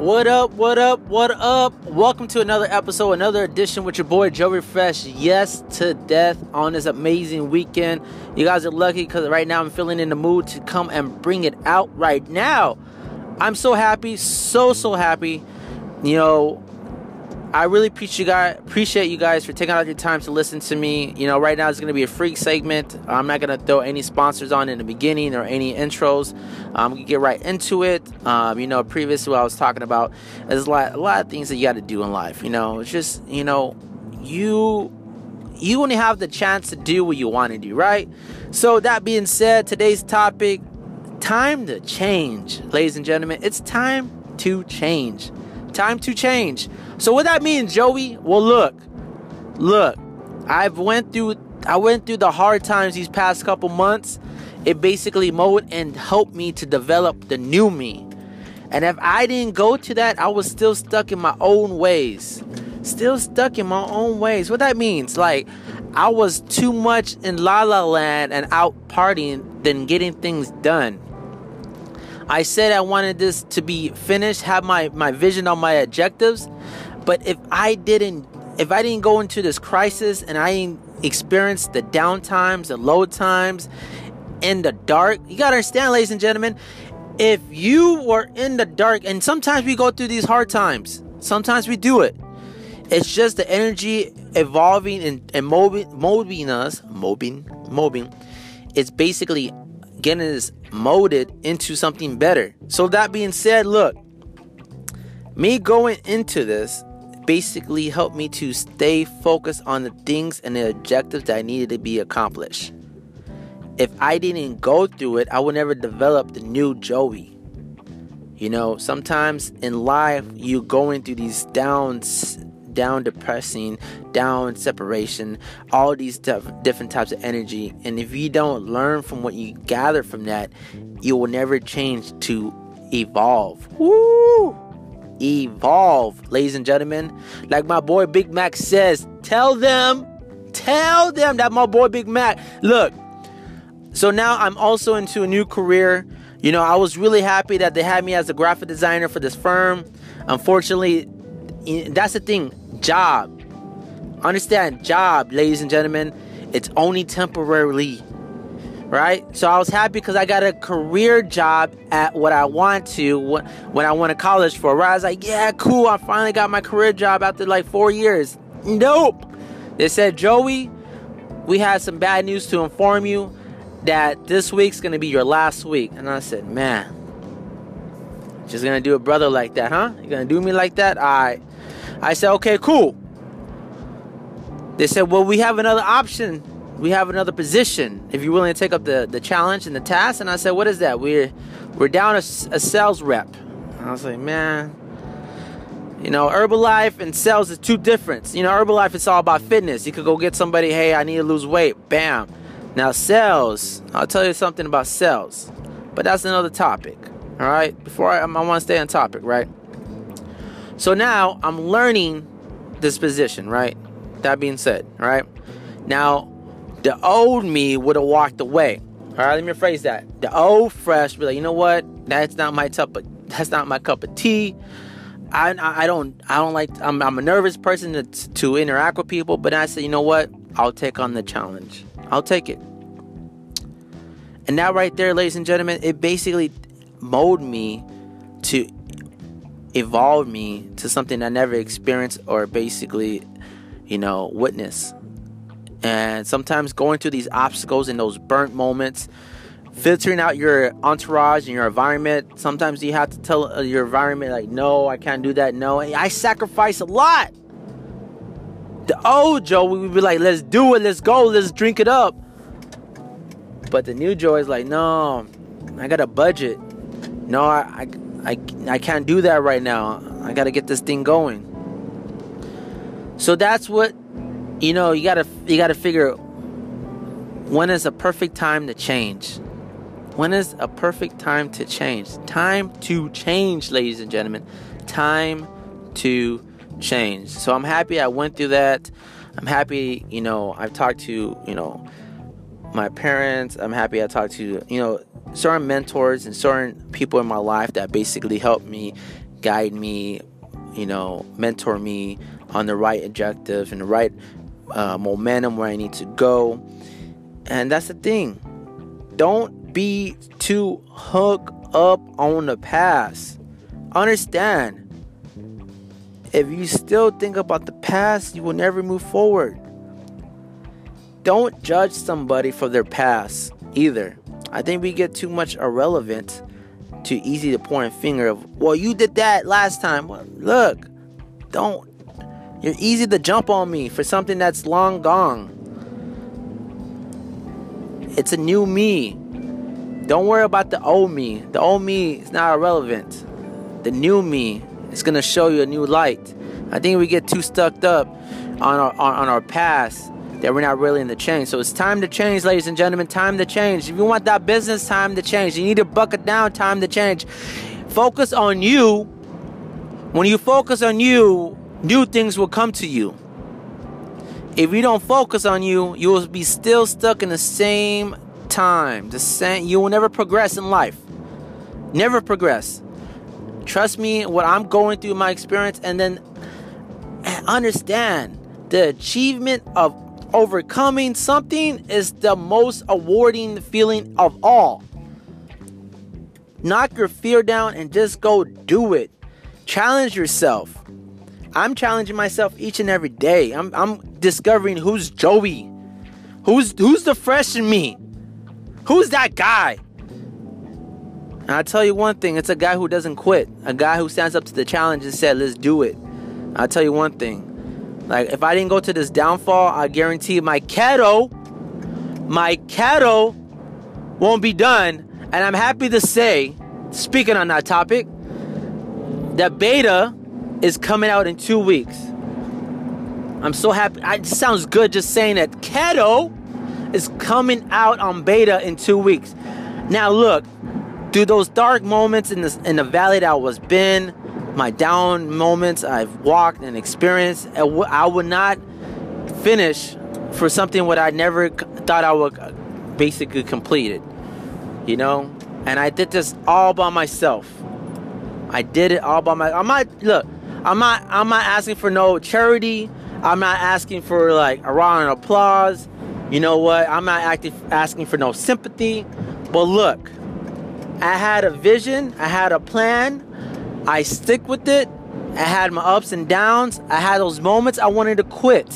What up, what up, what up? Welcome to another episode, another edition with your boy Joey Fresh. Yes, to death on this amazing weekend. You guys are lucky because right now I'm feeling in the mood to come and bring it out right now. I'm so happy, so, so happy. You know, I really appreciate you guys appreciate you guys for taking out your time to listen to me. You know, right now it's gonna be a freak segment. I'm not gonna throw any sponsors on in the beginning or any intros. I'm gonna get right into it. Um, you know, previously I was talking about is a lot, a lot of things that you got to do in life. You know, it's just you know, you you only have the chance to do what you want to do, right? So that being said, today's topic: time to change, ladies and gentlemen. It's time to change. Time to change. So what that means, Joey? Well, look, look, I've went through I went through the hard times these past couple months. It basically molded and helped me to develop the new me. And if I didn't go to that, I was still stuck in my own ways. Still stuck in my own ways. What that means, like I was too much in La La Land and out partying than getting things done. I said I wanted this to be finished, have my, my vision on my objectives. But if I didn't if I didn't go into this crisis and I didn't experience the down times, the low times, in the dark, you gotta understand, ladies and gentlemen, if you were in the dark, and sometimes we go through these hard times, sometimes we do it. It's just the energy evolving and, and molding, molding us, molding, molding. It's basically getting us molded into something better. So that being said, look, me going into this basically helped me to stay focused on the things and the objectives that I needed to be accomplished. If I didn't go through it, I would never develop the new Joey. You know, sometimes in life you going through these downs down depressing, down separation, all these different types of energy. And if you don't learn from what you gather from that, you will never change to evolve. Woo! Evolve, ladies and gentlemen. Like my boy Big Mac says, tell them, tell them that my boy Big Mac. Look, so now I'm also into a new career. You know, I was really happy that they had me as a graphic designer for this firm. Unfortunately, that's the thing job. Understand, job, ladies and gentlemen, it's only temporarily. Right? So I was happy because I got a career job at what I want to when I went to college for. Where I was like, yeah, cool, I finally got my career job after like four years. Nope. They said, Joey, we had some bad news to inform you that this week's gonna be your last week. And I said, man, just gonna do a brother like that, huh? You gonna do me like that? Alright. I said, okay, cool. They said, well, we have another option. We have another position if you're willing to take up the, the challenge and the task. And I said, what is that? We're we're down a, a sales rep. And I was like, man, you know, Herbalife and sales is two different. You know, Herbalife it's all about fitness. You could go get somebody, hey, I need to lose weight. Bam. Now sales, I'll tell you something about sales, but that's another topic. All right. Before I, I want to stay on topic, right? So now I'm learning this position, right? That being said, right? Now, the old me would have walked away. All right, let me rephrase that. The old fresh be like, you know what? That's not my cup of that's not my cup of tea. I, I, don't I don't like I'm, I'm a nervous person to, to interact with people, but I said, you know what? I'll take on the challenge. I'll take it. And that right there, ladies and gentlemen, it basically molded me to evolved me to something I never experienced or basically, you know, witness. And sometimes going through these obstacles and those burnt moments, filtering out your entourage and your environment. Sometimes you have to tell uh, your environment, like, no, I can't do that. No, I sacrifice a lot. The old Joe, we would be like, let's do it, let's go, let's drink it up. But the new Joe is like, no, I got a budget. No, I, I I, I can't do that right now. I got to get this thing going. So that's what you know, you got to you got to figure when is a perfect time to change. When is a perfect time to change? Time to change, ladies and gentlemen. Time to change. So I'm happy I went through that. I'm happy, you know, I've talked to, you know, my parents. I'm happy I talked to, you know, certain mentors and certain people in my life that basically helped me guide me, you know, mentor me on the right objective and the right uh, momentum where I need to go. And that's the thing. Don't be too hooked up on the past. Understand. If you still think about the past, you will never move forward. Don't judge somebody for their past either. I think we get too much irrelevant, too easy to point a finger of, well, you did that last time. Well, look, don't. You're easy to jump on me for something that's long gone. It's a new me. Don't worry about the old me. The old me is not irrelevant. The new me is gonna show you a new light. I think we get too stuck up on our on, on our past that we're not really in the change. So it's time to change, ladies and gentlemen. Time to change. If you want that business, time to change. You need to bucket down. Time to change. Focus on you. When you focus on you, new things will come to you. If you don't focus on you, you will be still stuck in the same time. The same. You will never progress in life. Never progress. Trust me, what I'm going through, my experience, and then understand the achievement of overcoming something is the most awarding feeling of all. Knock your fear down and just go do it. Challenge yourself. I'm challenging myself each and every day. I'm, I'm discovering who's Joey. Who's who's the fresh in me? Who's that guy? And I tell you one thing, it's a guy who doesn't quit. A guy who stands up to the challenge and said, let's do it. I'll tell you one thing. Like if I didn't go to this downfall, I guarantee my keto, my keto won't be done. And I'm happy to say, speaking on that topic, that beta is coming out in two weeks. I'm so happy. It sounds good just saying that keto is coming out on beta in two weeks. Now look, through those dark moments in the in the valley that I was been, my down moments I've walked and experienced. I would not finish for something what I never thought I would uh, basically complete it. You know? And I did this all by myself. I did it all by my. I'm not look, I'm not I'm not asking for no charity. I'm not asking for like a round of applause. You know what? I'm not asking for no sympathy. But look, I had a vision, I had a plan, I stick with it. I had my ups and downs. I had those moments I wanted to quit.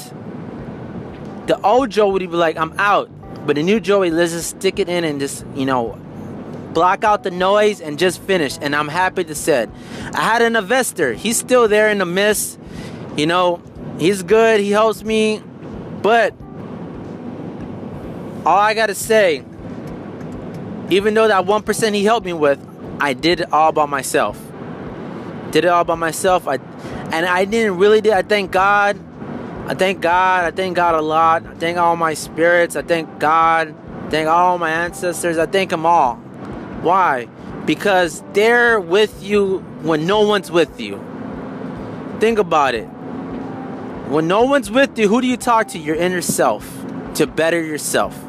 The old Joe would be like, I'm out. But the new Joey, let's just stick it in and just, you know, block out the noise and just finish. And I'm happy to say I had an investor. He's still there in the mist. You know, he's good. He helps me. But all I got to say, even though that 1% he helped me with, I did it all by myself did it all by myself. I and I didn't really do. I thank God. I thank God. I thank God a lot. I thank all my spirits. I thank God. I thank all my ancestors. I thank them all. Why? Because they're with you when no one's with you. Think about it. When no one's with you, who do you talk to? Your inner self to better yourself.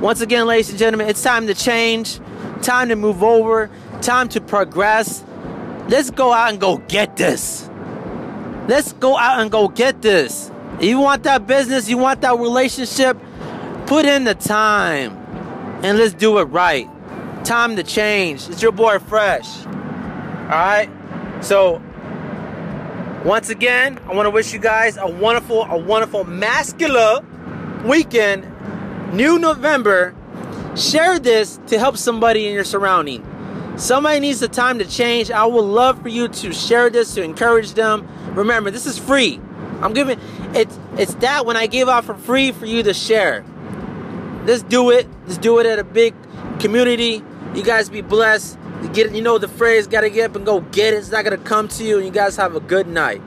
Once again, ladies and gentlemen, it's time to change, time to move over, time to progress, Let's go out and go get this. Let's go out and go get this. You want that business, you want that relationship, put in the time and let's do it right. Time to change. It's your boy Fresh. All right? So, once again, I want to wish you guys a wonderful, a wonderful masculine weekend. New November. Share this to help somebody in your surrounding. Somebody needs the time to change. I would love for you to share this to encourage them. Remember, this is free. I'm giving it's it's that when I give out for free for you to share. Let's do it. Let's do it at a big community. You guys be blessed. Get you know the phrase gotta get up and go get it. It's not gonna come to you and you guys have a good night.